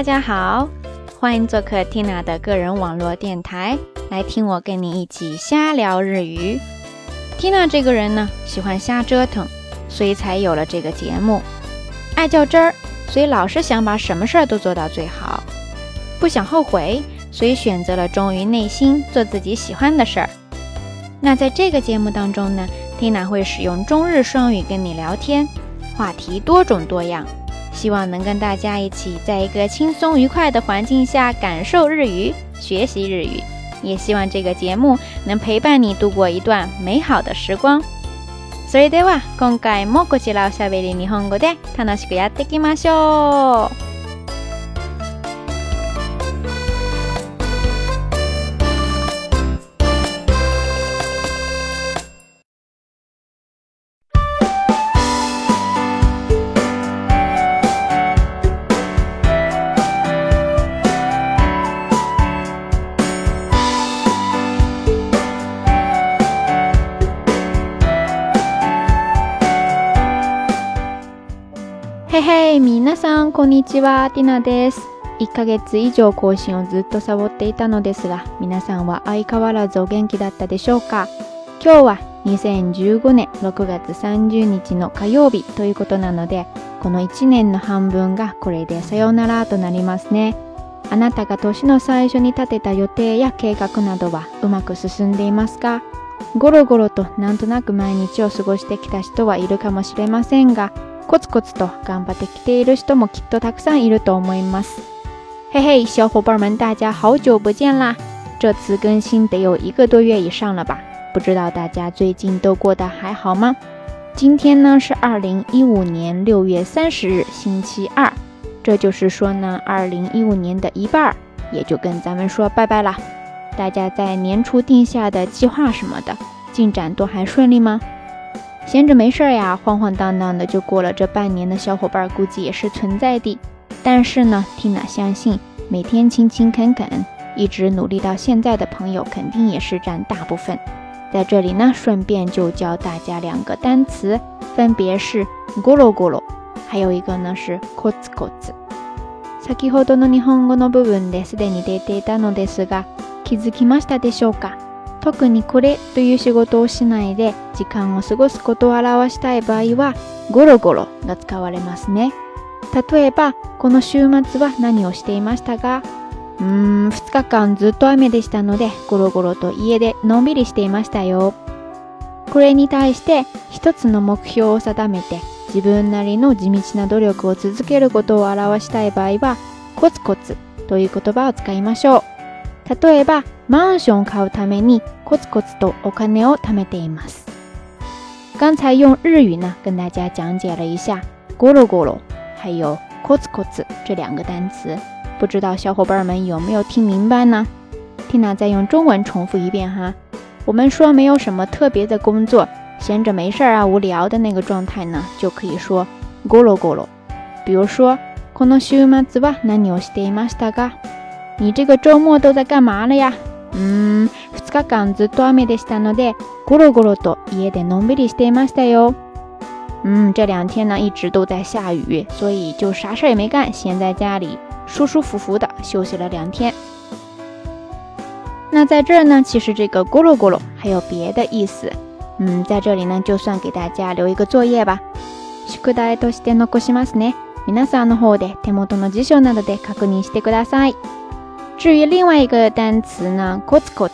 大家好，欢迎做客 Tina 的个人网络电台，来听我跟你一起瞎聊日语。Tina 这个人呢，喜欢瞎折腾，所以才有了这个节目；爱较真儿，所以老是想把什么事儿都做到最好；不想后悔，所以选择了忠于内心，做自己喜欢的事儿。那在这个节目当中呢，Tina 会使用中日双语跟你聊天，话题多种多样。希望能跟大家一起，在一个轻松愉快的环境下感受日语、学习日语，也希望这个节目能陪伴你度过一段美好的时光。それでは、今回もこちらをしゃべる日本語で楽しくやっていきましょう。こんにちは。ティナです。1ヶ月以上更新をずっとサボっていたのですが、皆さんは相変わらずお元気だったでしょうか今日は2015年6月30日の火曜日ということなので、この1年の半分がこれでさようならとなりますね。あなたが年の最初に立てた予定や計画などはうまく進んでいますかゴロゴロとなんとなく毎日を過ごしてきた人はいるかもしれませんが、コツコツと頑張ってきている人もきっとたくさんいると思います。嘿嘿，小伙伴们，大家好久不见啦！这次更新得有一个多月以上了吧？不知道大家最近都过得还好吗？今天呢是二零一五年六月三十日，星期二，这就是说呢，二零一五年的一半也就跟咱们说拜拜了。大家在年初定下的计划什么的，进展都还顺利吗？闲着没事儿呀，晃晃荡荡的就过了这半年的小伙伴，估计也是存在的。但是呢，听娜相信，每天勤勤恳恳，一直努力到现在的朋友，肯定也是占大部分。在这里呢，顺便就教大家两个单词，分别是咕噜咕噜，还有一个呢是コツコツ。先ほどの日本語の部分ですでに出ていたのですが、気づきましたでしょうか？特にこれという仕事をしないで時間を過ごすことを表したい場合はゴロゴロが使われますね例えばこの週末は何をしていましたがうーん2日間ずっと雨でしたのでゴロゴロと家でのんびりしていましたよこれに対して一つの目標を定めて自分なりの地道な努力を続けることを表したい場合はコツコツという言葉を使いましょう例えばマンション買うためにコツコツとお金を貯めています。刚才用日语呢跟大家讲解了一下“ゴロゴロ”还有“コツコツ”这两个单词，不知道小伙伴们有没有听明白呢？听娜再用中文重复一遍哈。我们说没有什么特别的工作，闲着没事儿啊，无聊的那个状态呢，就可以说“ゴロゴロ”。比如说この週末は何をしていましたか。你这个周末都在干嘛了呀うん、2日間ずっと雨でしたので、ゴロゴロと家でのんびりしていましたよ。嗯，这两天呢一直都在下雨，所以就啥事也没干，闲在家里舒舒服服的休息了两天。那在这儿呢，其实这个“咕噜咕噜”还有别的意思。嗯，在这里呢，就算给大家留一个作业吧。宿題として残しますね。皆さんの方で手元の辞書などで確認してください。至于另外一个单词呢，koskos，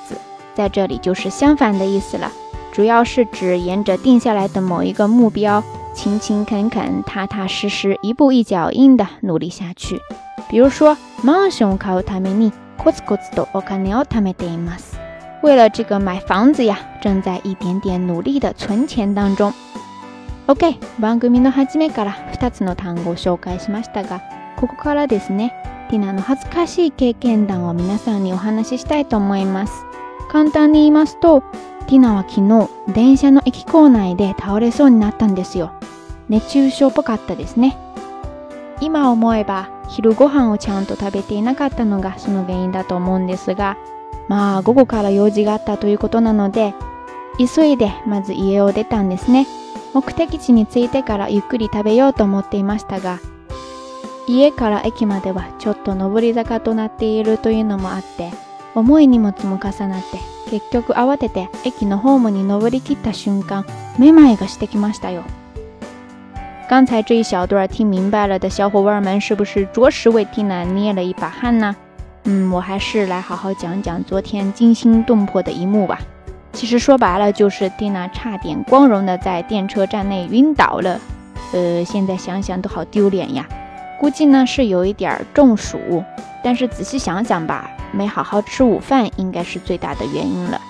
在这里就是相反的意思了，主要是指沿着定下来的某一个目标，勤勤恳恳、踏踏实实、一步一脚印的努力下去。比如说，マンション買うために koskos o t a m e d て m a s 为了这个买房子呀，正在一点点努力的存钱当中。OK，バンのはめから二つの単語を紹介しましたが、ここからですね。ティナの恥ずかしい経験談を皆さんにお話ししたいと思います。簡単に言いますと、ティナは昨日、電車の駅構内で倒れそうになったんですよ。熱中症っぽかったですね。今思えば、昼ご飯をちゃんと食べていなかったのがその原因だと思うんですが、まあ午後から用事があったということなので、急いでまず家を出たんですね。目的地に着いてからゆっくり食べようと思っていましたが、家から駅まではちょっと上り坂となっているというのもあって、重い荷物も重なって、結局慌てて駅の方まで登りきった瞬間、目まいがしてきましたよ。刚才这一小段听明白了的小伙伴们，是不是着实为蒂娜捏了一把汗呢？嗯，我还是来好好讲讲昨天惊心动魄的一幕吧。其实说白了，就是蒂娜差点光荣的在电车站内晕倒了。呃，现在想想都好丢脸呀。估计呢是有一点中暑，但是仔细想想吧，没好好吃午饭应该是最大的原因了。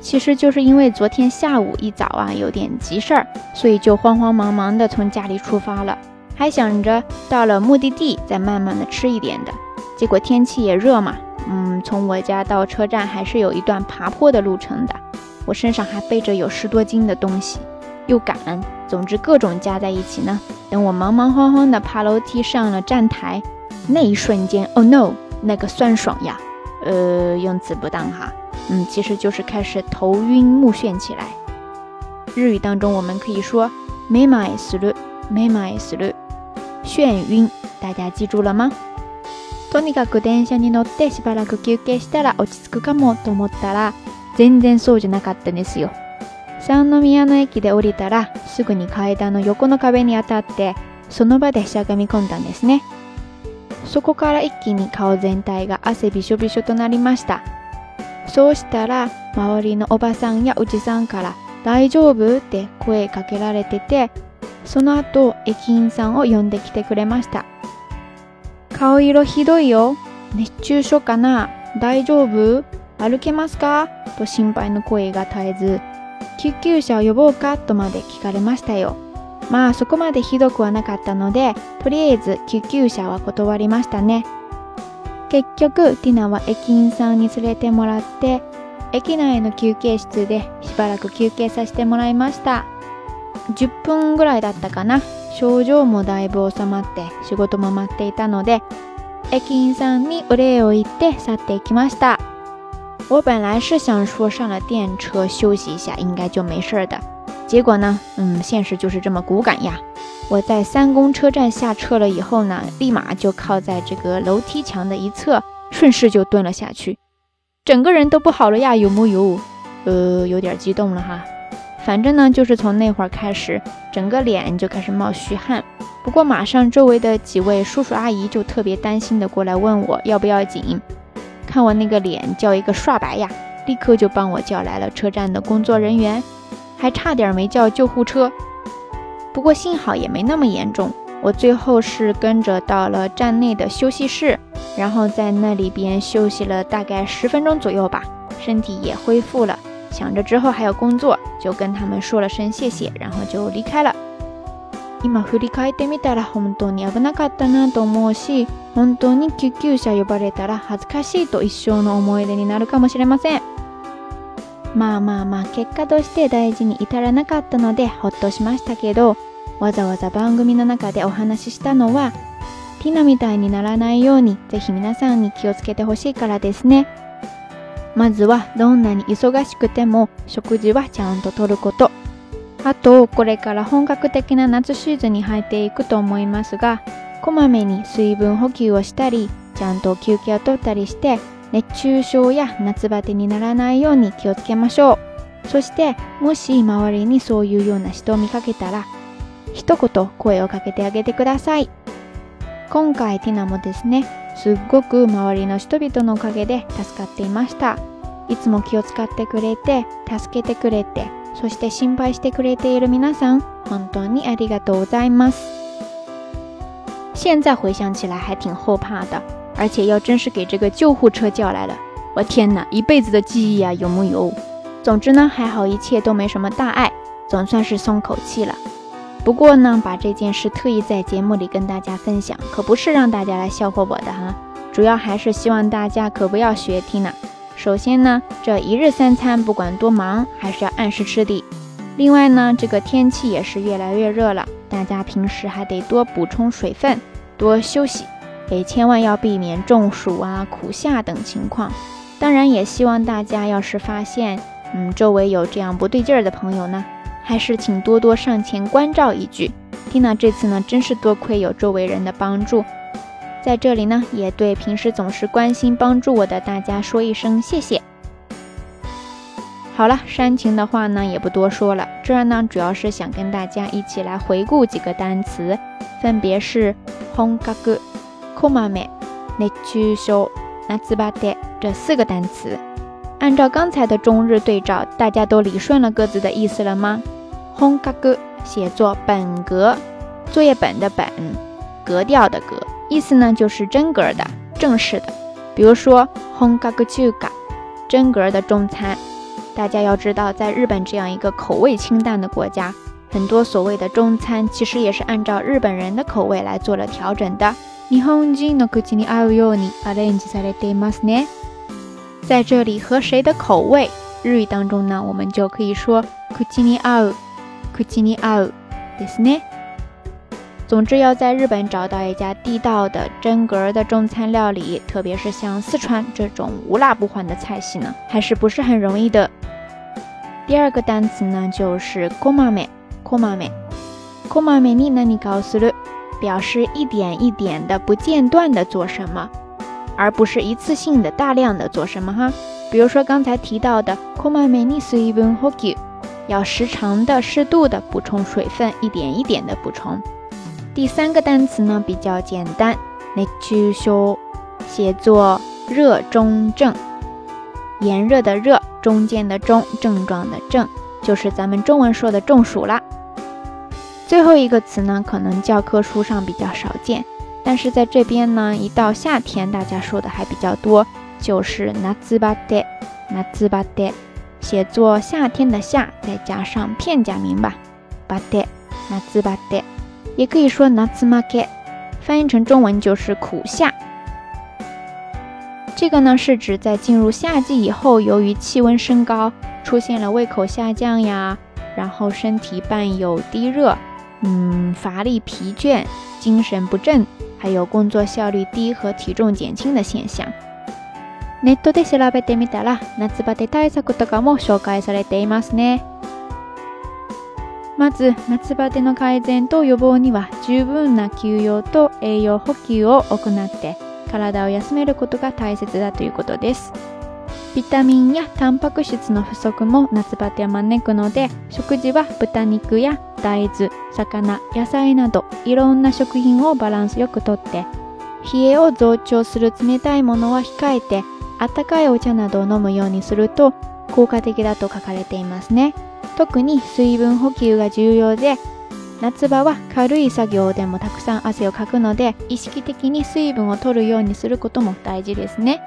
其实就是因为昨天下午一早啊有点急事儿，所以就慌慌忙忙的从家里出发了，还想着到了目的地再慢慢的吃一点的。结果天气也热嘛，嗯，从我家到车站还是有一段爬坡的路程的，我身上还背着有十多斤的东西。又赶，总之各种加在一起呢。等我忙忙慌慌的爬楼梯上了站台，那一瞬间，Oh no，那个酸爽呀？呃，用词不当哈。嗯，其实就是开始头晕目眩起来。日语当中我们可以说“めまいする、めまいする”，眩晕，大家记住了吗？とにかく電車に乗ってしばらく休憩したら落ち着くかもと思ったら、全然そうじゃなかったんですよ。三宮の駅で降りたらすぐに階段の横の壁に当たってその場でしゃがみ込んだんですねそこから一気に顔全体が汗びしょびしょとなりましたそうしたら周りのおばさんやおじさんから「大丈夫?」って声かけられててその後駅員さんを呼んできてくれました「顔色ひどいよ熱中症かな大丈夫歩けますか?」と心配の声が絶えず救急車を呼ぼうかとまで聞かれましたよ。まあそこまでひどくはなかったので、とりあえず救急車は断りましたね。結局、ティナは駅員さんに連れてもらって、駅内の休憩室でしばらく休憩させてもらいました。10分ぐらいだったかな。症状もだいぶ収まって仕事も待っていたので、駅員さんにお礼を言って去っていきました。我本来是想说上了电车休息一下，应该就没事儿的。结果呢，嗯，现实就是这么骨感呀。我在三公车站下车了以后呢，立马就靠在这个楼梯墙的一侧，顺势就蹲了下去，整个人都不好了呀，有木有？呃，有点激动了哈。反正呢，就是从那会儿开始，整个脸就开始冒虚汗。不过马上周围的几位叔叔阿姨就特别担心的过来问我要不要紧。看我那个脸，叫一个刷白呀！立刻就帮我叫来了车站的工作人员，还差点没叫救护车。不过幸好也没那么严重，我最后是跟着到了站内的休息室，然后在那里边休息了大概十分钟左右吧，身体也恢复了。想着之后还有工作，就跟他们说了声谢谢，然后就离开了。今振り返ってみたら本当に危なかったなと思うし本当に救急車呼ばれたら恥ずかしいと一生の思い出になるかもしれませんまあまあまあ結果として大事に至らなかったのでほっとしましたけどわざわざ番組の中でお話ししたのはティナみたいにならないようにぜひ皆さんに気をつけてほしいからですねまずはどんなに忙しくても食事はちゃんととることあとこれから本格的な夏シーズンに入っていくと思いますがこまめに水分補給をしたりちゃんと休憩を取ったりして熱中症や夏バテにならないように気をつけましょうそしてもし周りにそういうような人を見かけたら一言声をかけてあげてください今回ティナもですねすっごく周りの人々のおかげで助かっていましたいつも気を使ってくれて助けてくれてそして心配してくれている皆さん、本当にありがとうございます。现在回想起来还挺后怕的，而且要真是给这个救护车叫来了，我天哪，一辈子的记忆啊，有木有？总之呢，还好一切都没什么大碍，总算是松口气了。不过呢，把这件事特意在节目里跟大家分享，可不是让大家来笑话我的哈，主要还是希望大家可不要学。听了。首先呢，这一日三餐不管多忙，还是要按时吃的。另外呢，这个天气也是越来越热了，大家平时还得多补充水分，多休息，也千万要避免中暑啊、苦夏等情况。当然，也希望大家要是发现，嗯，周围有这样不对劲儿的朋友呢，还是请多多上前关照一句。缇娜这次呢，真是多亏有周围人的帮助。在这里呢，也对平时总是关心帮助我的大家说一声谢谢。好了，煽情的话呢也不多说了。这儿呢，主要是想跟大家一起来回顾几个单词，分别是 honkaku、komei、n e c h u s o n a s u b a d e 这四个单词。按照刚才的中日对照，大家都理顺了各自的意思了吗？honkaku 写作本格，作业本的本，格调的格。意思呢，就是真格的、正式的。比如说，hon ga g c ju ga，真格的中餐。大家要知道，在日本这样一个口味清淡的国家，很多所谓的中餐其实也是按照日本人的口味来做了调整的。Nihonjin no kujini auyo ni a r n s a d e m a s n 在这里和谁的口味？日语当中呢，我们就可以说 kujini a o k u i n i a ですね。总之，要在日本找到一家地道的真格的中餐料理，特别是像四川这种无辣不欢的菜系呢，还是不是很容易的？第二个单词呢，就是 m m m a a m 美，n マ美，コマ美，你那你告诉了，表示一点一点的、不间断的做什么，而不是一次性的、大量的做什么哈。比如说刚才提到的コ u 美にスイブン喝水，要时常的、适度的补充水分，一点一点的补充。第三个单词呢比较简单 n e c u s h o 写作热中症，炎热的热，中间的中，症状的症，就是咱们中文说的中暑啦。最后一个词呢，可能教科书上比较少见，但是在这边呢，一到夏天大家说的还比较多，就是 n a z b a d e n a z b a e 写作夏天的夏，再加上片假名吧 b a d e n a z b a e 也可以说ナツマ t 翻译成中文就是苦夏。这个呢是指在进入夏季以后，由于气温升高，出现了胃口下降呀，然后身体伴有低热，嗯，乏力疲倦、精神不振，还有工作效率低和体重减轻的现象。ネットで調べてみたら、ナツバで大切なことかも紹介されていますね。まず夏バテの改善と予防には十分な休養と栄養補給を行って体を休めることが大切だということですビタミンやタンパク質の不足も夏バテを招くので食事は豚肉や大豆魚野菜などいろんな食品をバランスよくとって冷えを増長する冷たいものは控えて温かいお茶などを飲むようにすると効果的だと書かれていますね。特に水分補給が重要で、夏場は軽い作業でもたくさん汗をかくので、意識的に水分を取るようにすることも大事ですね。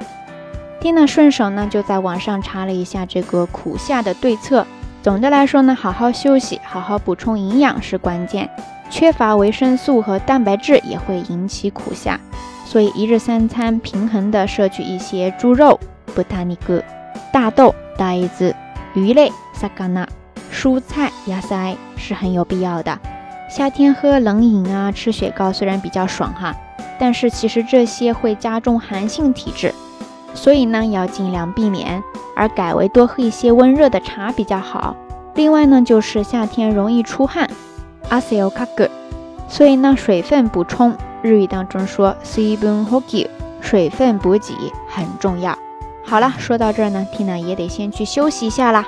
Tina 顺手呢就在网上查了一下这个苦夏的对策。总的来说呢，好好休息、好好补充营养是关键。缺乏维生素和蛋白质也会引起苦夏，所以一日三餐平衡的摄取一些猪肉、ブタニグ、大豆、大豆子、鱼类サガナ。蔬菜压菜是很有必要的。夏天喝冷饮啊，吃雪糕虽然比较爽哈，但是其实这些会加重寒性体质，所以呢要尽量避免，而改为多喝一些温热的茶比较好。另外呢，就是夏天容易出汗，阿塞欧卡格，所以呢水分补充，日语当中说水分補給，水分补给很重要。好了，说到这儿呢，缇娜也得先去休息一下啦。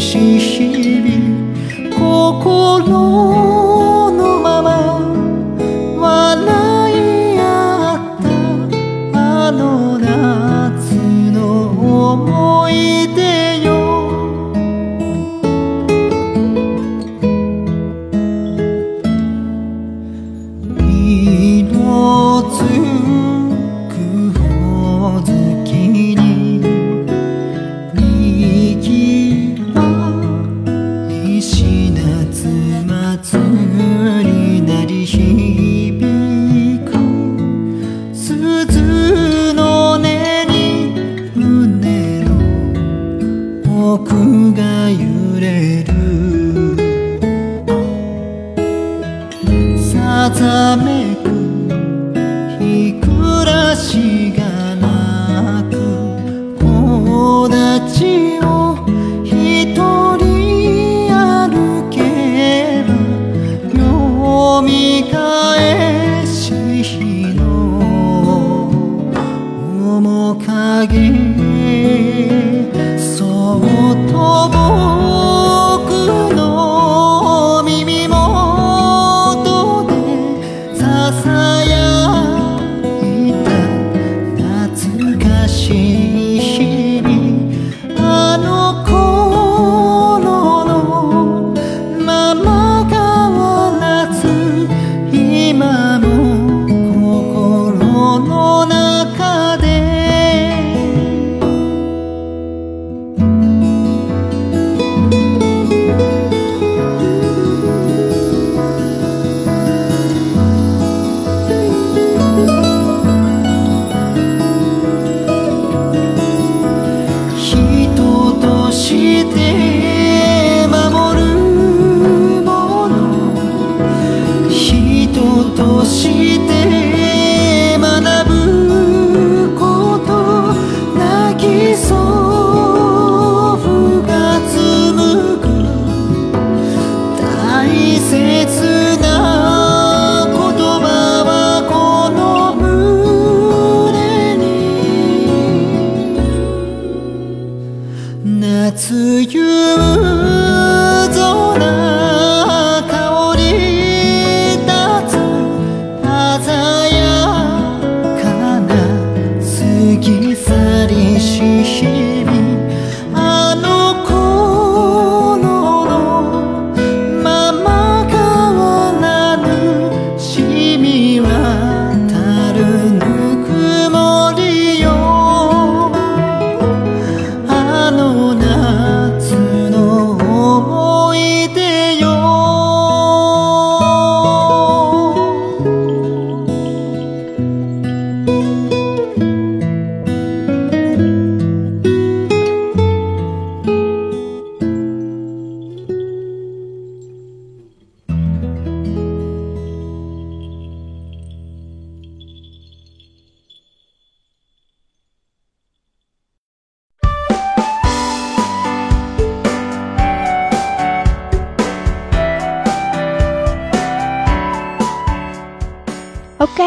ししび心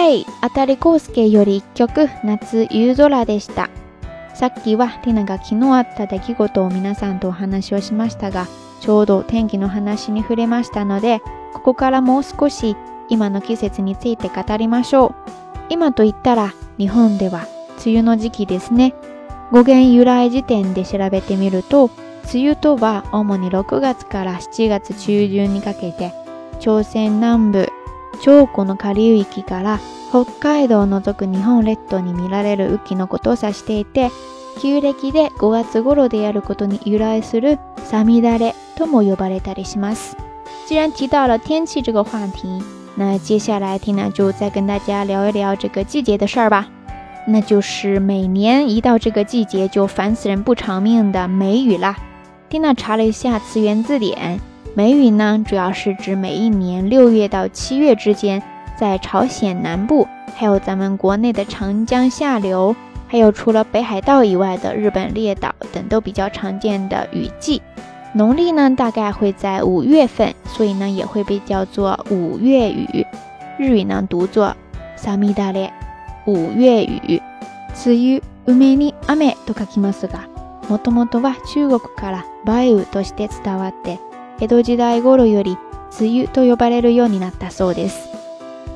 い当たりス介より1曲夏夕空でしたさっきはティナが昨日あった出来事を皆さんとお話をしましたがちょうど天気の話に触れましたのでここからもう少し今の季節について語りましょう今といったら日本では梅雨の時期ですね語源由来時点で調べてみると梅雨とは主に6月から7月中旬にかけて朝鮮南部長古の下流域から北海道を除く日本列島に見られる雨季のことを指していて、旧暦で5月頃でやることに由来するサミダレとも呼ばれたりします。既然提到了天气这个话题，那接下来缇は就再跟大家聊一聊这个季节的事儿吧。那就是每年一到这个季节就烦死人不偿命的梅雨啦。缇娜查了一下词源字典。梅雨呢，主要是指每一年六月到七月之间，在朝鲜南部，还有咱们国内的长江下流，还有除了北海道以外的日本列岛等，都比较常见的雨季。农历呢，大概会在五月份，所以呢，也会被叫做五月雨。日语呢，读作“サミダレ”，五月雨。词语“雨に雨と書きますが、もともとは中国から梅雨として伝わって。”江戸時代頃より梅雨と呼ばれるようになったそうです。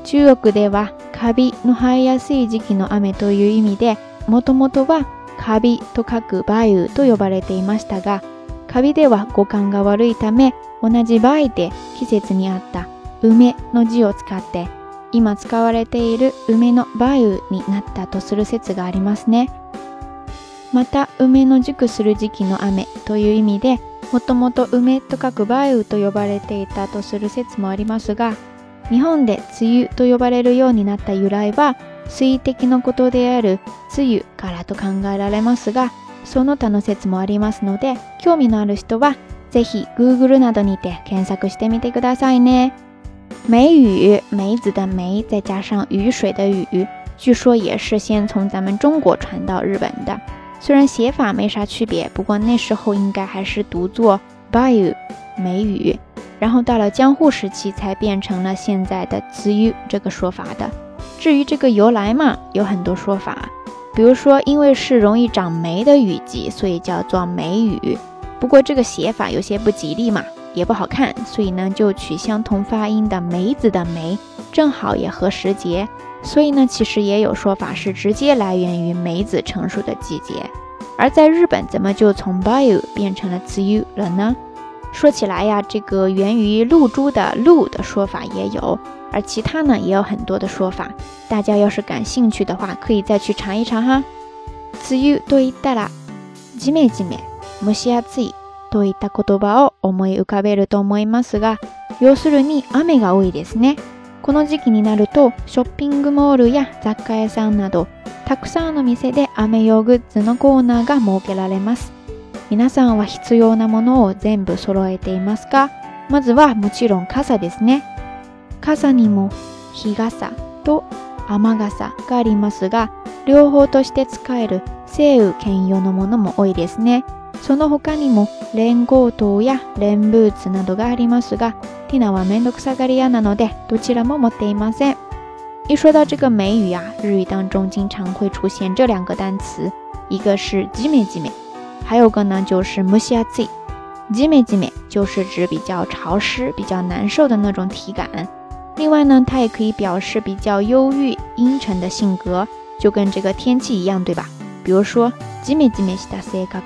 中国ではカビの生えやすい時期の雨という意味で、もともとはカビと書く梅雨と呼ばれていましたが、カビでは五感が悪いため、同じ梅で季節に合った梅の字を使って、今使われている梅の梅雨になったとする説がありますね。また、梅の熟する時期の雨という意味で、もともと梅と書く梅雨と呼ばれていたとする説もありますが、日本で梅雨と呼ばれるようになった由来は、水滴のことである梅雨からと考えられますが、その他の説もありますので、興味のある人は、ぜひ Google などにて検索してみてくださいね。梅雨、梅子的梅再加上雨水的雨，据说也是先从咱们中国传到日本的。虽然写法没啥区别，不过那时候应该还是读作 Bayu 梅雨，然后到了江户时期才变成了现在的梅 u 这个说法的。至于这个由来嘛，有很多说法，比如说因为是容易长霉的雨季，所以叫做梅雨。不过这个写法有些不吉利嘛，也不好看，所以呢就取相同发音的梅子的梅，正好也合时节。所以呢，其实也有说法是直接来源于梅子成熟的季节，而在日本怎么就从 bio 变成了滋雨了呢？说起来呀，这个源于露珠的露的说法也有，而其他呢也有很多的说法，大家要是感兴趣的话，可以再去尝一尝哈。滋雨多いたら、じめじめ、蒸し暑いといった言葉を思い浮かべると思いますが、要するに雨が多いですね。この時期になるとショッピングモールや雑貨屋さんなどたくさんの店で雨用グッズのコーナーが設けられます皆さんは必要なものを全部揃えていますかまずはもちろん傘ですね傘にも日傘と雨傘がありますが両方として使える晴雨兼用のものも多いですね一说到这个美语啊，日语当中经常会出现这两个单词，一个是“ジメジメ”，还有个呢就是“ムシヤツ”。ジメジメ就是指比较潮湿、比较难受的那种体感。另外呢，它也可以表示比较忧郁、阴沉的性格，就跟这个天气一样，对吧？比如说“ジメジメした世界が”。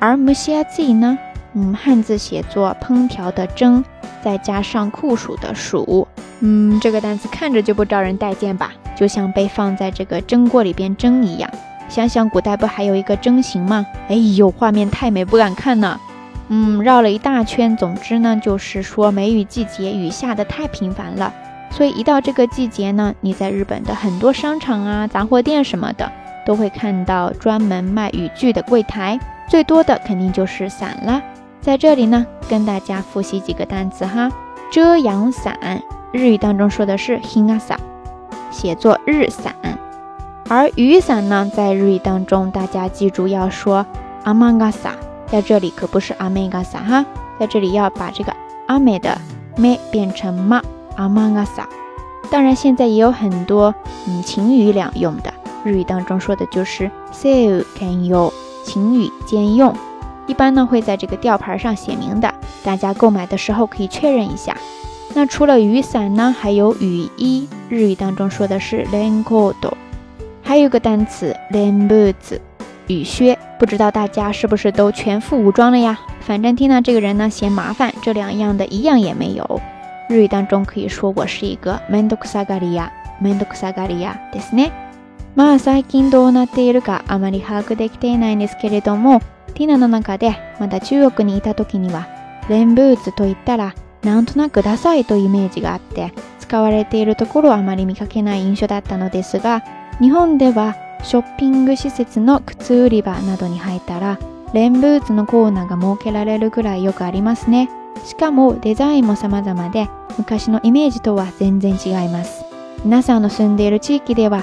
而ムシヤ i 呢？嗯，汉字写作“烹调”的蒸，再加上“酷暑”的暑。嗯，这个单词看着就不招人待见吧？就像被放在这个蒸锅里边蒸一样。想想古代不还有一个蒸型吗？哎呦，画面太美不敢看呢。嗯，绕了一大圈，总之呢，就是说梅雨季节雨下的太频繁了，所以一到这个季节呢，你在日本的很多商场啊、杂货店什么的，都会看到专门卖雨具的柜台。最多的肯定就是伞啦。在这里呢，跟大家复习几个单词哈。遮阳伞，日语当中说的是 hinasa，写作日伞。而雨伞呢，在日语当中，大家记住要说 amagasa，在这里可不是 m あ g a さ哈，在这里要把这个 ame 的 me 变成 ma amagasa。当然，现在也有很多嗯晴雨两用的日语当中说的就是 seu kan you。晴雨兼用，一般呢会在这个吊牌上写明的，大家购买的时候可以确认一下。那除了雨伞呢，还有雨衣，日语当中说的是 i n c o a t 还有个单词 a n b o o t s 雨靴。不知道大家是不是都全副武装了呀？反正听到这个人呢嫌麻烦，这两样的一样也没有。日语当中可以说我是一个 m e n d o a g a んどくさがりや、めん a g a r i a ですね。まあ最近どうなっているかあまり把握できていないんですけれども、ティナの中でまだ中国にいた時には、レンブーツといったらなんとなくダサいというイメージがあって、使われているところをあまり見かけない印象だったのですが、日本ではショッピング施設の靴売り場などに入ったら、レンブーツのコーナーが設けられるぐらいよくありますね。しかもデザインも様々で、昔のイメージとは全然違います。皆さんの住んでいる地域では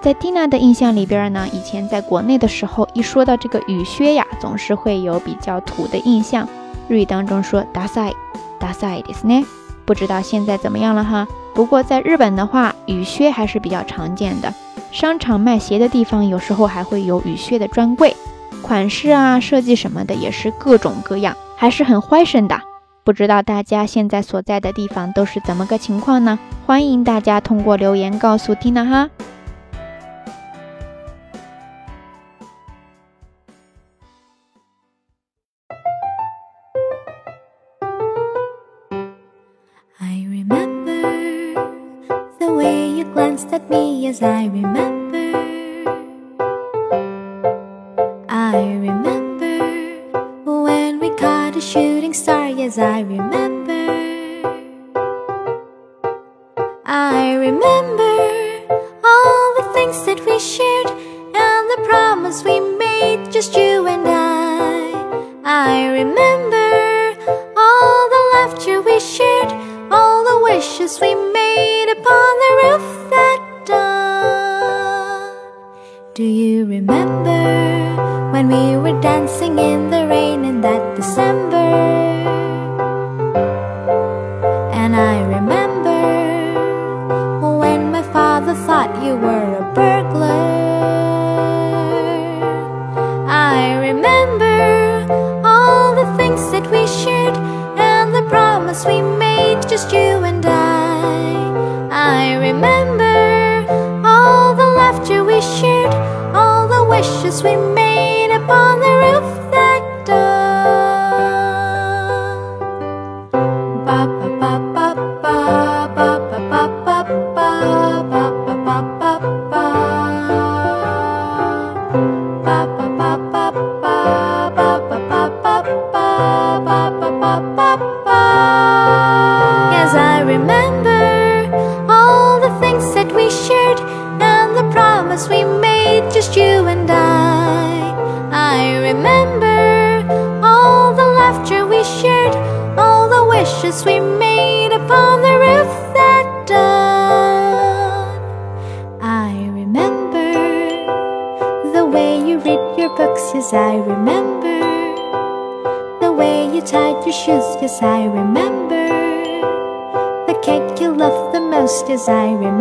在蒂娜的印象里边呢，以前在国内的时候，一说到这个雨靴呀，总是会有比较土的印象。日语当中说“ダサい”，“ダサいですね”。不知道现在怎么样了哈。不过在日本的话，雨靴还是比较常见的。商场卖鞋的地方，有时候还会有雨靴的专柜，款式啊、设计什么的也是各种各样，还是很 fashion 的。不知道大家现在所在的地方都是怎么个情况呢？欢迎大家通过留言告诉 Tina 哈。purchase we made upon the roof that dawn. I remember the way you read your books, yes, I remember. The way you tied your shoes, yes, I remember. The cake you loved the most, yes, I remember.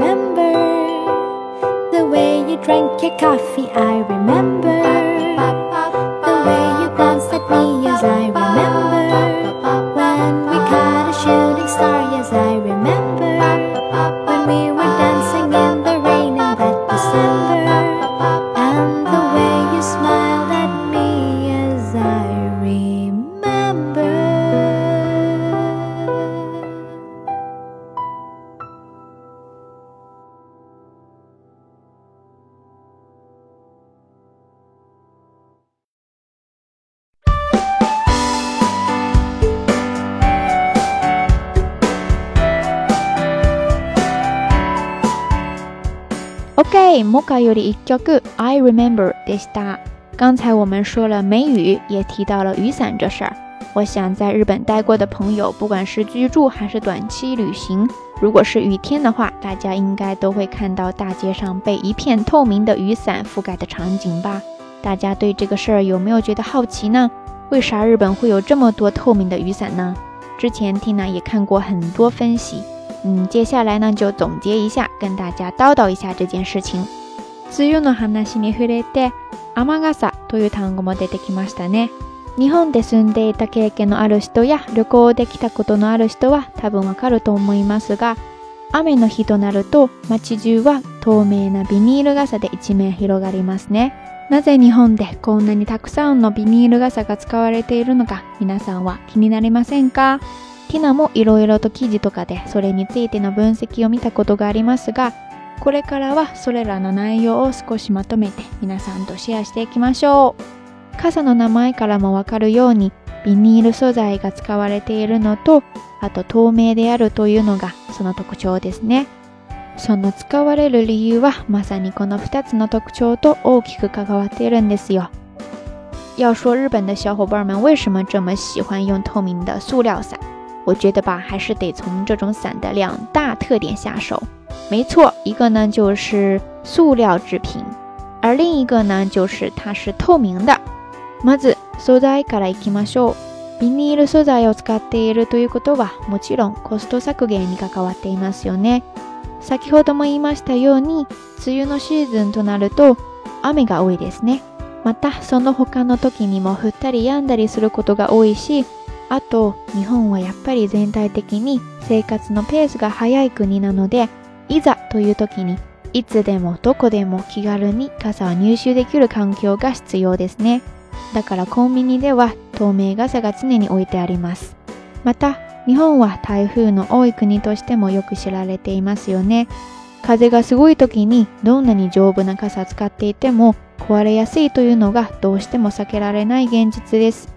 摩卡油的一家狗，I remember this t a r 刚才我们说了梅雨，也提到了雨伞这事儿。我想在日本待过的朋友，不管是居住还是短期旅行，如果是雨天的话，大家应该都会看到大街上被一片透明的雨伞覆盖的场景吧？大家对这个事儿有没有觉得好奇呢？为啥日本会有这么多透明的雨伞呢？之前 Tina 也看过很多分析。嗯，接下来呢就总结一下，跟大家叨叨一下这件事情。梅雨の話に触れて、雨傘という単語も出てきましたね。日本で住んでいた経験のある人や旅行できたことのある人は多分わかると思いますが、雨の日となると街中は透明なビニール傘で一面広がりますね。なぜ日本でこんなにたくさんのビニール傘が使われているのか皆さんは気になりませんかティナもいろいろと記事とかでそれについての分析を見たことがありますがこれからはそれらの内容を少しまとめて皆さんとシェアしていきましょう傘の名前からもわかるようにビニール素材が使われているのとあと透明であるというのがその特徴ですねその使われる理由はまさにこの2つの特徴と大きく関わっているんですよ要说日本的小伙伴们为什么这么喜欢用透明的塑料伞我觉得吧，还是得从这种伞的两大特点下手。没错，一个呢就是塑料制品，而另一个呢就是它是透明的。まず素材からいきましょう。ビニール素材を使っているということはもちろんコスト削減に関わっていますよね。先ほども言いましたように梅雨のシーズンとなると雨が多いですね。またその他の時にも降ったり止んだりすることが多いしあと日本はやっぱり全体的に生活のペースが速い国なのでいざという時にいつでもどこでも気軽に傘を入手できる環境が必要ですねだからコンビニでは透明傘が常に置いてありますまた日本は台風の多い国としてもよく知られていますよね風がすごい時にどんなに丈夫な傘使っていても壊れやすいというのがどうしても避けられない現実です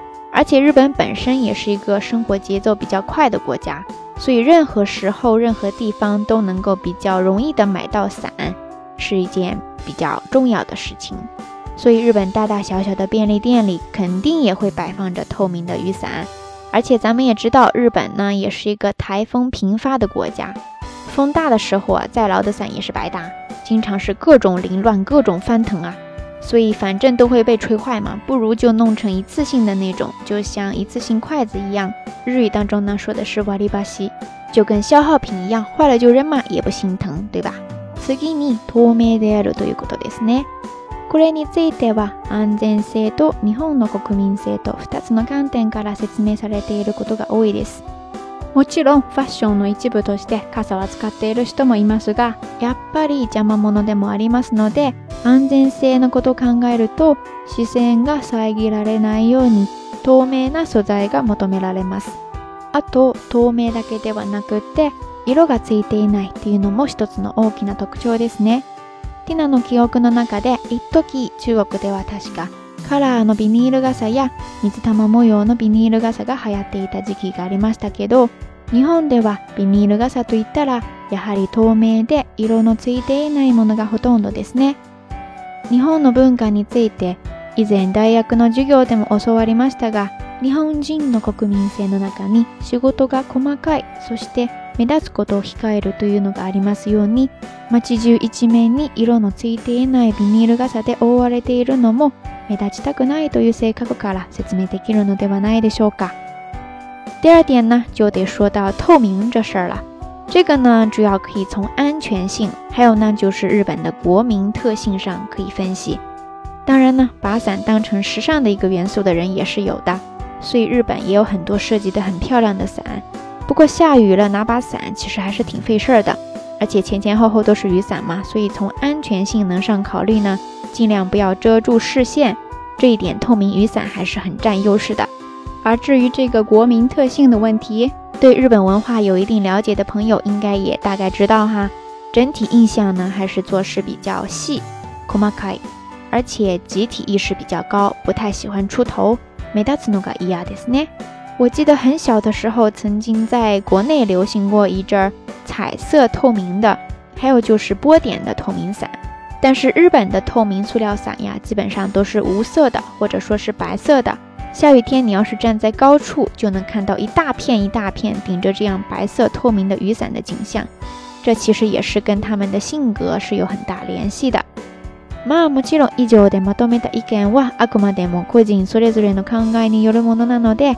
而且日本本身也是一个生活节奏比较快的国家，所以任何时候、任何地方都能够比较容易的买到伞，是一件比较重要的事情。所以日本大大小小的便利店里肯定也会摆放着透明的雨伞。而且咱们也知道，日本呢也是一个台风频发的国家，风大的时候啊，再牢的伞也是白搭，经常是各种凌乱、各种翻腾啊。所以反正都会被吹坏嘛，不如就弄成一次性的那种，就像一次性筷子一样。日语当中呢说的是“瓦リバシ”，就跟消耗品一样，坏了就扔嘛，也不心疼，对吧？次に、透明であるということですね。これについて、は安全性と日本の国民性と二つの観点から説明されていることが多いです。もちろんファッションの一部として傘は使っている人もいますが、やっぱり邪魔者でもありますので、安全性のことを考えると、視線が遮られないように透明な素材が求められます。あと、透明だけではなくって、色がついていないっていうのも一つの大きな特徴ですね。ティナの記憶の中で、一時中国では確かカラーのビニール傘や水玉模様のビニール傘が流行っていた時期がありましたけど日本ではビニール傘といったらやはり透明で色のついていないものがほとんどですね日本の文化について以前大学の授業でも教わりましたが日本人の国民性の中に仕事が細かいそして第二点呢，就得说到透明这事儿了。这个呢，主要可以从安全性，还有呢，就是日本的国民特性上可以分析。当然呢，把伞当成时尚的一个元素的人也是有的，所以日本也有很多设计的很漂亮的伞。不过下雨了，拿把伞其实还是挺费事儿的，而且前前后后都是雨伞嘛，所以从安全性能上考虑呢，尽量不要遮住视线。这一点透明雨伞还是很占优势的。而至于这个国民特性的问题，对日本文化有一定了解的朋友应该也大概知道哈。整体印象呢，还是做事比较细，komakai，而且集体意识比较高，不太喜欢出头。每到此，弄个一ですね。我记得很小的时候，曾经在国内流行过一阵儿彩色透明的，还有就是波点的透明伞。但是日本的透明塑料伞呀，基本上都是无色的，或者说是白色的。下雨天，你要是站在高处，就能看到一大片一大片顶着这样白色透明的雨伞的景象。这其实也是跟他们的性格是有很大联系的。まあもちろん以上でまとめた意見はあくまでも個人それぞれの考えによるものなので。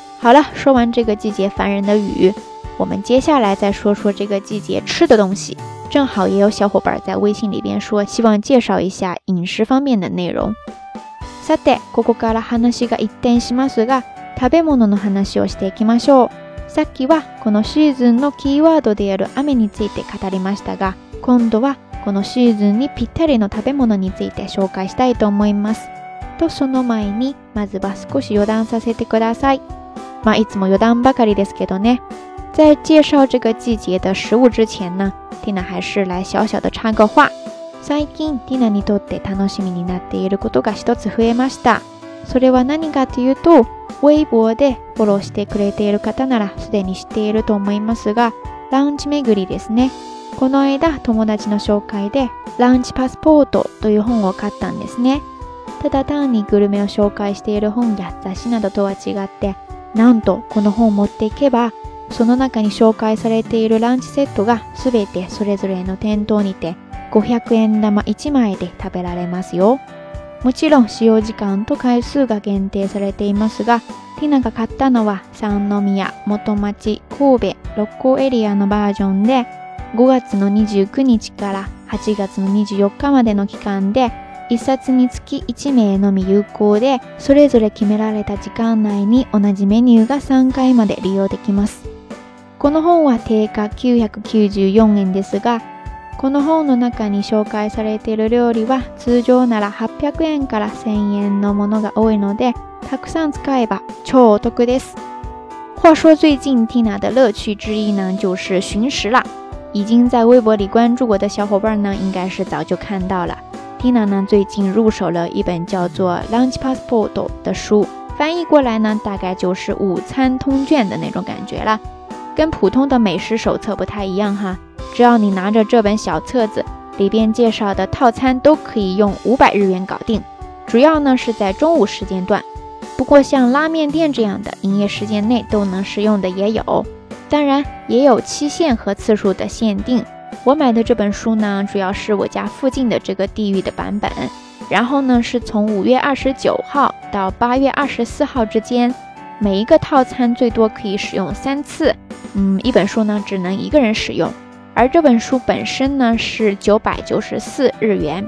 好了，说完这个季节烦人的雨，我们接下来再说说这个季节吃的东西。正好也有小伙伴在微信里边说，希望介绍一下饮食方面的内容。さっきはこのシーズンのキーワードである雨について語りましたが、今度はこのシーズンにぴったりの食べ物について紹介したいと思います。とその前に、まずは少し余談させてください。まあいつも余談ばかりですけどね。在介绍这个季节的食物之前呢，ィナ还是来小小的插个话。最近ティナにとって楽しみになっていることが一つ増えました。それは何かというと、ウェイボーでフォローしてくれている方ならすでに知っていると思いますが、ラウンジ巡りですね。この間友達の紹介でラウンジパスポートという本を買ったんですね。ただ単にグルメを紹介している本や雑誌などとは違って、なんとこの本を持っていけばその中に紹介されているランチセットが全てそれぞれの店頭にて500円玉1枚で食べられますよ。もちろん使用時間と回数が限定されていますが、ティナが買ったのは三宮、元町、神戸、六甲エリアのバージョンで、5月の29日から8月の24日までの期間で1冊につき1名のみ有効で、それぞれ決められた時間内に同じメニューが3回まで利用できます。この本は定価994円ですが、この本の中に紹介されている料理は通常なら800円から1000円のものが多いので、たくさん使えば超お得です。话说最近 Tina 的乐趣之一呢，就是寻食啦。已经在微博里关注我的小伙伴呢，应该是早就看到了。Tina 呢最近入手了一本叫做《Lunch Passport》的书，翻译过来呢大概就是“午餐通卷”的那种感觉啦，跟普通的美食手册不太一样哈。只要你拿着这本小册子，里边介绍的套餐都可以用五百日元搞定，主要呢是在中午时间段，不过像拉面店这样的营业时间内都能使用的也有，当然也有期限和次数的限定。我买的这本书呢，主要是我家附近的这个地域的版本。然后呢，是从五月二十九号到八月二十四号之间，每一个套餐最多可以使用三次。嗯，一本书呢只能一个人使用。而这本书本身呢是九百九十四日元。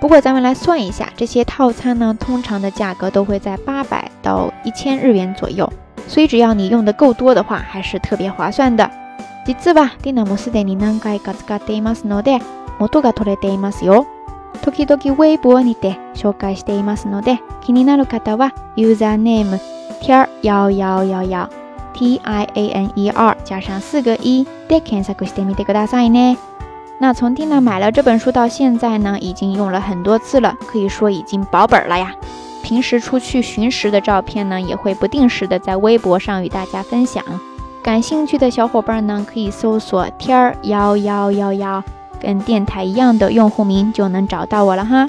不过咱们来算一下，这些套餐呢通常的价格都会在八百到一千日元左右，所以只要你用的够多的话，还是特别划算的。実はディナもすでに何回か使っていますので元が取れていますよ。時々ウェブをにて紹介していますので、気になる方はユーザーネーム天幺幺幺幺 TIANER 加上四个一で検索してみてくださいね。那从蒂娜买了这本书到现在呢，已经用了很多次了，可以说已经保本了呀。平时出去寻食的照片呢，也会不定时的在微博上与大家分享。感兴趣的小伙伴呢，可以搜索“天儿幺幺幺幺”，跟电台一样的用户名就能找到我了哈。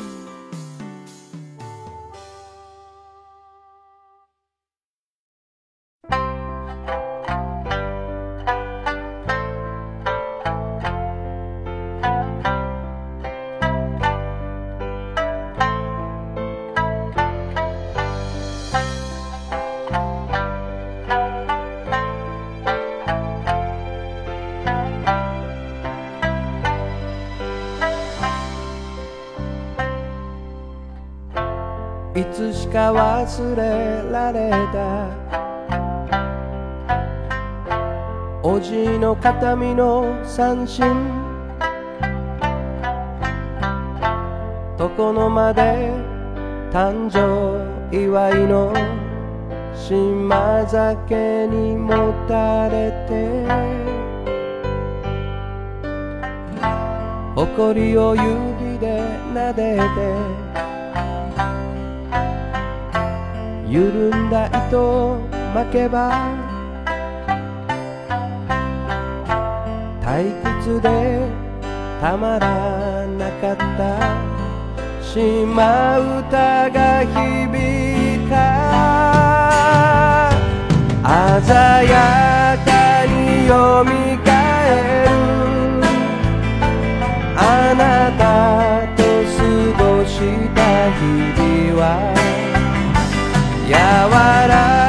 忘れられたおじいの形見の三振床の間で誕生祝いの島酒にもたれて誇りを指で撫でて緩んだ糸巻けば退屈でたまらなかった島唄が響いた鮮やかによみがえるあなたと過ごした日々は柔らか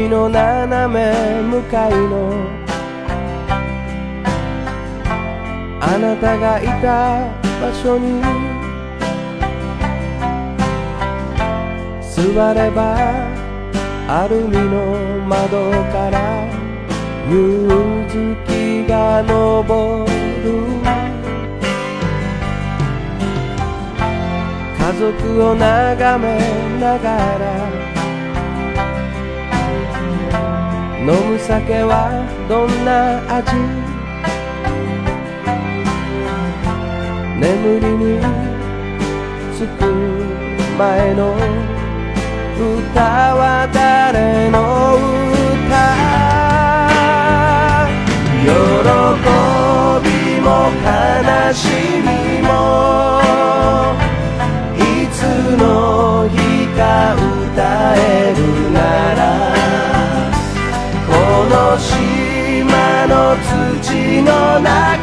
ビの斜め向かいのあなたがいた場所に座ればアルミの窓から夕月が昇る家族を眺めながら飲む酒はどんな味眠りにつく前の歌は誰の歌喜びも悲しみもいつの日か歌えるなら土の中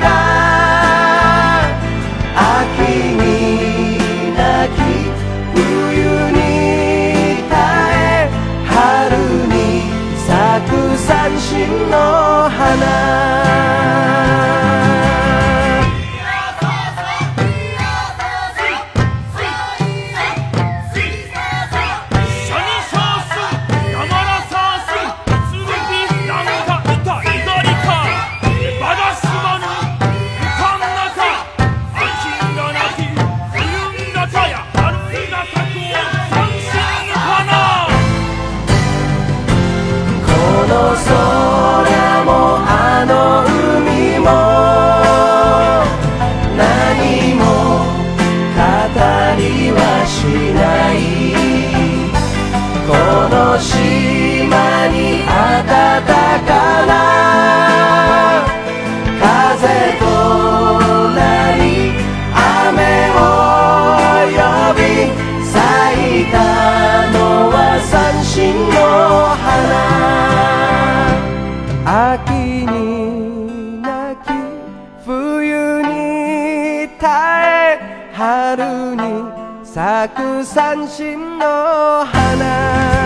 春に咲く三振の花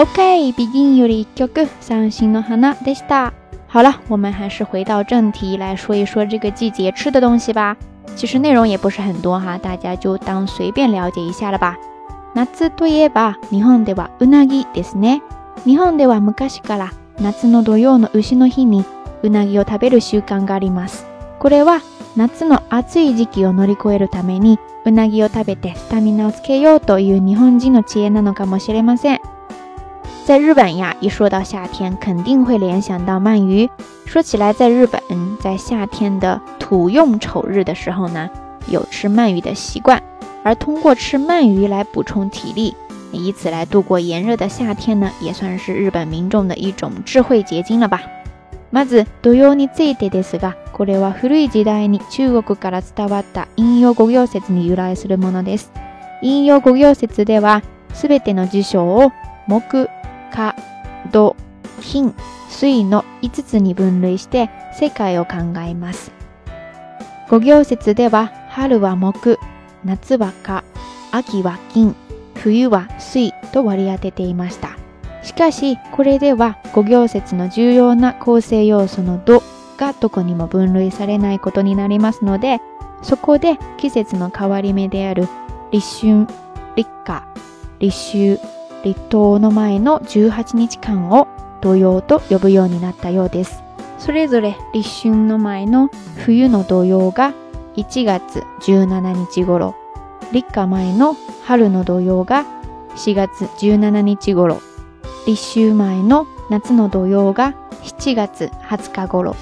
OK，b e g i n より一曲《三心の花》でした。好了，我们还是回到正题来说一说这个季节吃的东西吧。其实内容也不是很多哈，大家就当随便了解一下了吧。夏といえば日本ではうなぎですね。日本では昔から夏の土曜の牛の日にうなぎを食べる習慣があります。これは夏の暑い時期を乗り越えるためにうなぎを食べてスタミナをつけようという日本人の知恵なのかもしれません。在日本呀，一说到夏天，肯定会联想到鳗鱼。说起来，在日本，在夏天的土用丑日的时候呢，有吃鳗鱼的习惯。而通过吃鳗鱼来补充体力，以此来度过炎热的夏天呢，也算是日本民众的一种智慧结晶了吧。まず土用についてですが、これは古い時代に中国から伝わった陰陽五行説に由来するものです。陰陽五行説では、すべての事象を木火、土、金、水の5つに分類して世界を考えます。五行説では春は木、夏は火、秋は金、冬は水と割り当てていました。しかし、これでは五行説の重要な構成要素の土がどこにも分類されないことになりますので、そこで季節の変わり目である立春、立夏、立秋、立冬の前の18日間を土曜と呼ぶようになったようです。それぞれ立春の前の冬の土曜が1月17日頃、立夏前の春の土曜が4月17日頃、立秋前の夏の土曜が7月20日頃、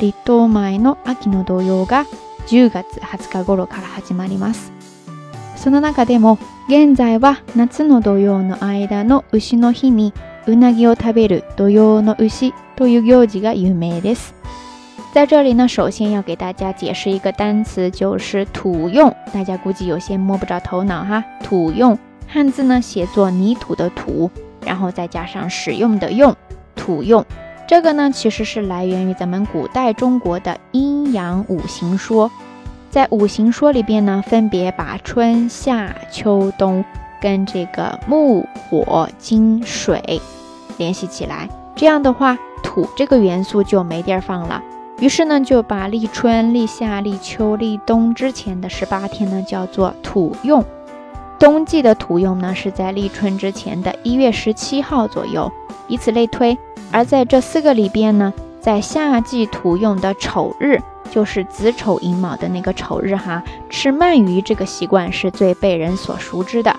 立冬前の秋の土曜が10月20日頃から始まります。その中でも現在は夏の土用の間の牛の日にうなぎを食べる土用の牛という行事が有名です。在这里呢，首先要给大家解释一个单词，就是土用。大家估计有些摸不着头脑哈。土用汉字呢写作泥土的土，然后再加上使用的用，土用。这个呢其实是来源于咱们古代中国的阴阳五行说。在五行说里边呢，分别把春夏秋冬跟这个木火金水联系起来，这样的话土这个元素就没地儿放了。于是呢，就把立春、立夏、立秋、立冬之前的十八天呢，叫做土用。冬季的土用呢，是在立春之前的一月十七号左右，以此类推。而在这四个里边呢，在夏季土用的丑日。就是子丑寅卯的那个丑日哈，吃鳗鱼这个习惯是最被人所熟知的。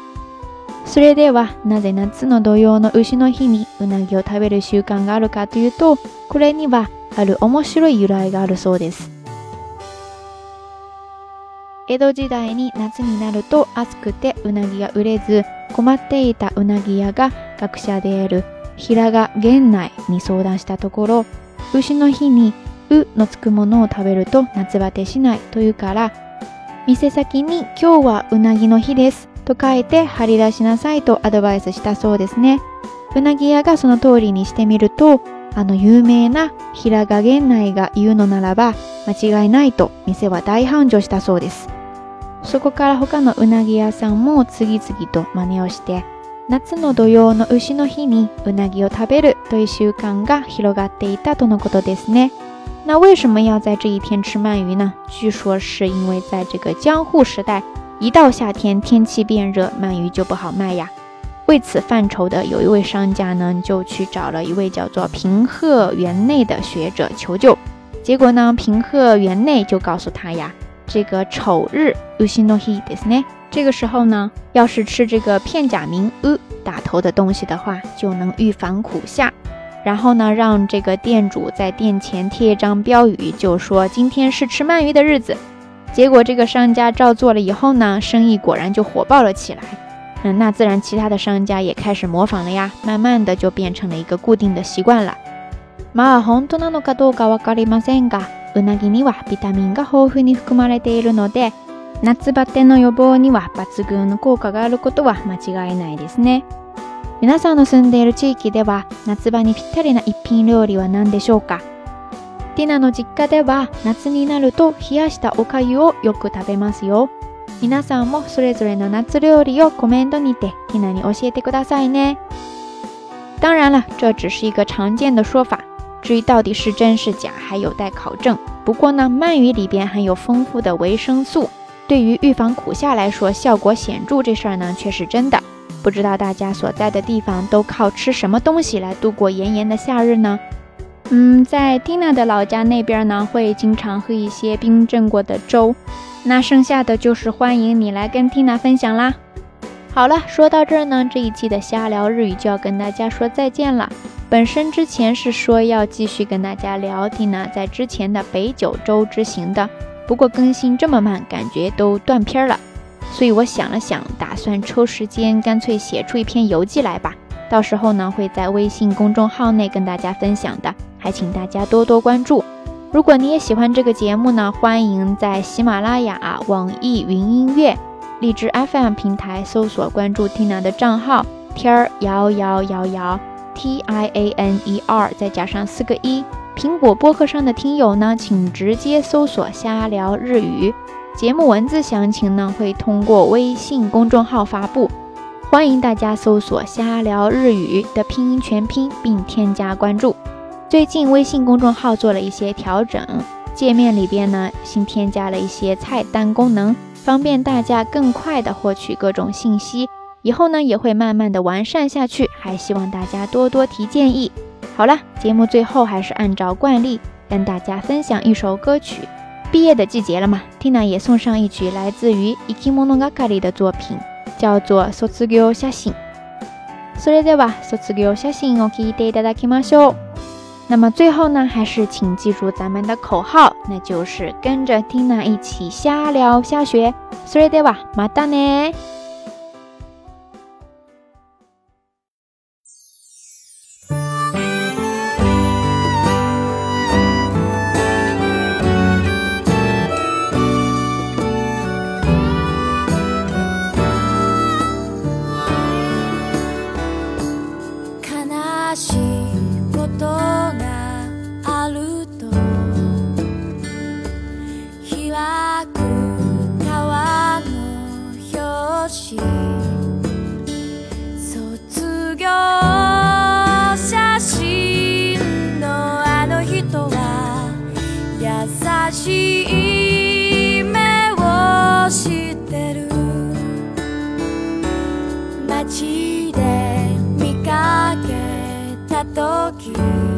それではなぜ夏の土用の丑の日にうなぎを食べる習慣があるかというと、これにはある面白い由来があるそうです。江戸時代に夏になると暑くてうなぎが売れず困っていたうなぎ屋が学者である平賀源内に相談したところ牛の日にうのつくものを食べると夏バテしないというから、店先に今日はうなぎの日ですと書いて貼り出しなさいとアドバイスしたそうですね。うなぎ屋がその通りにしてみると、あの有名な平賀源内が言うのならば間違いないと店は大繁盛したそうです。そこから他のうなぎ屋さんも次々と真似をして、夏の土用の牛の日にうなぎを食べるという習慣が広がっていたとのことですね。那为什么要在这一天吃鳗鱼呢？据说是因为在这个江户时代，一到夏天天气变热，鳗鱼就不好卖呀。为此犯愁的有一位商家呢，就去找了一位叫做平贺园内的学者求救。结果呢，平贺园内就告诉他呀，这个丑日，这个时候呢，要是吃这个片假名 “u” 打头的东西的话，就能预防苦夏。然后呢，让这个店主在店前贴一张标语，就说今天是吃鳗鱼的日子。结果这个商家照做了以后呢，生意果然就火爆了起来。嗯，那自然其他的商家也开始模仿了呀，慢慢的就变成了一个固定的习惯了。まあ本当なのかどうかわかりませんが、うなぎにはビタミンが豊富に含まれているので、夏バテの予防には抜群の効果があることは間違いないですね。皆さんの住んでいる地域では夏場にぴったりな一品料理は何でしょうかティナの実家では夏になると冷やしたおかゆをよく食べますよ。皆さんもそれぞれの夏料理をコメントにてティナに教えてくださいね。当然了，这只是一个常见的说法，至于到底是真是假，还有待考证。不过呢，鳗鱼里边含有丰富的维生素，对于预防苦夏来说效果显著，这事儿呢却是真的。不知道大家所在的地方都靠吃什么东西来度过炎炎的夏日呢？嗯，在蒂娜的老家那边呢，会经常喝一些冰镇过的粥。那剩下的就是欢迎你来跟蒂娜分享啦。好了，说到这儿呢，这一期的瞎聊日语就要跟大家说再见了。本身之前是说要继续跟大家聊蒂娜在之前的北九州之行的，不过更新这么慢，感觉都断片了。所以我想了想，打算抽时间干脆写出一篇游记来吧。到时候呢，会在微信公众号内跟大家分享的，还请大家多多关注。如果你也喜欢这个节目呢，欢迎在喜马拉雅、网易云音乐、荔枝 FM 平台搜索关注 Tina 的账号天儿幺幺幺幺 T I A N E R，再加上四个一。苹果播客上的听友呢，请直接搜索“瞎聊日语”。节目文字详情呢会通过微信公众号发布，欢迎大家搜索“瞎聊日语”的拼音全拼并添加关注。最近微信公众号做了一些调整，界面里边呢新添加了一些菜单功能，方便大家更快的获取各种信息。以后呢也会慢慢的完善下去，还希望大家多多提建议。好了，节目最后还是按照惯例跟大家分享一首歌曲。毕业的季节了嘛，Tina 也送上一曲来自于 Ikimonogakari 的作品，叫做 Sotsugyo h a s h i n 说来再话 s o t s u y o h a s i 那么最后呢，还是请记住咱们的口号，那就是跟着 Tina 一起下了下雪。说来再话，马达しい目をしてる街で見かけた時